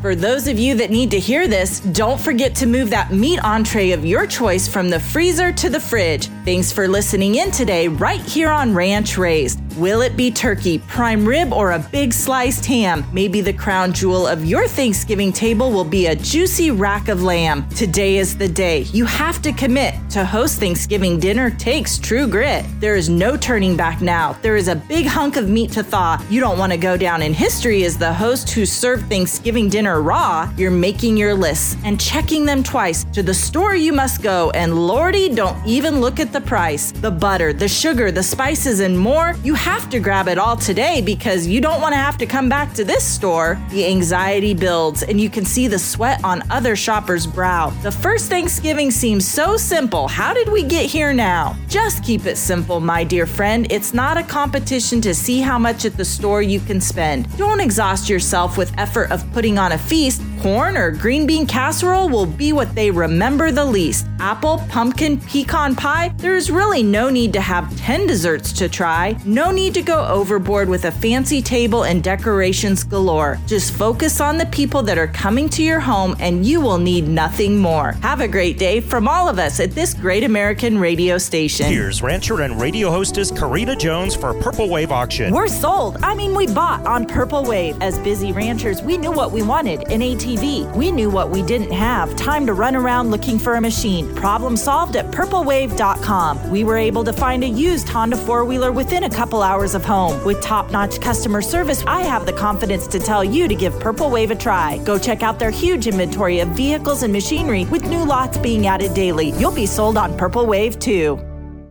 For those of you that need to hear this, don't forget to move that meat entree of your choice from the freezer to the fridge. Thanks for listening in today, right here on Ranch Raised. Will it be turkey, prime rib, or a big sliced ham? Maybe the crown jewel of your Thanksgiving table will be a juicy rack of lamb. Today is the day. You have to commit. To host Thanksgiving dinner takes true grit. There is no turning back now. There is a big hunk of meat to thaw. You don't want to go down in history as the host who served Thanksgiving dinner raw. You're making your lists and checking them twice. To the store you must go, and lordy, don't even look at the price. The butter, the sugar, the spices, and more. You have to grab it all today because you don't want to have to come back to this store. The anxiety builds, and you can see the sweat on other shoppers' brow. The first Thanksgiving seems so simple. How did we get here now? Just keep it simple, my dear friend. It's not a competition to see how much at the store you can spend. Don't exhaust yourself with effort of putting on a feast corn or green bean casserole will be what they remember the least. Apple, pumpkin, pecan pie, there's really no need to have 10 desserts to try, no need to go overboard with a fancy table and decorations galore. Just focus on the people that are coming to your home and you will need nothing more. Have a great day from all of us at this great American radio station. Here's rancher and radio hostess Karina Jones for Purple Wave Auction. We're sold. I mean, we bought on Purple Wave. As busy ranchers, we knew what we wanted in 18 TV. We knew what we didn't have time to run around looking for a machine. Problem solved at purplewave.com. We were able to find a used Honda four wheeler within a couple hours of home. With top notch customer service, I have the confidence to tell you to give Purple Wave a try. Go check out their huge inventory of vehicles and machinery with new lots being added daily. You'll be sold on Purple Wave too.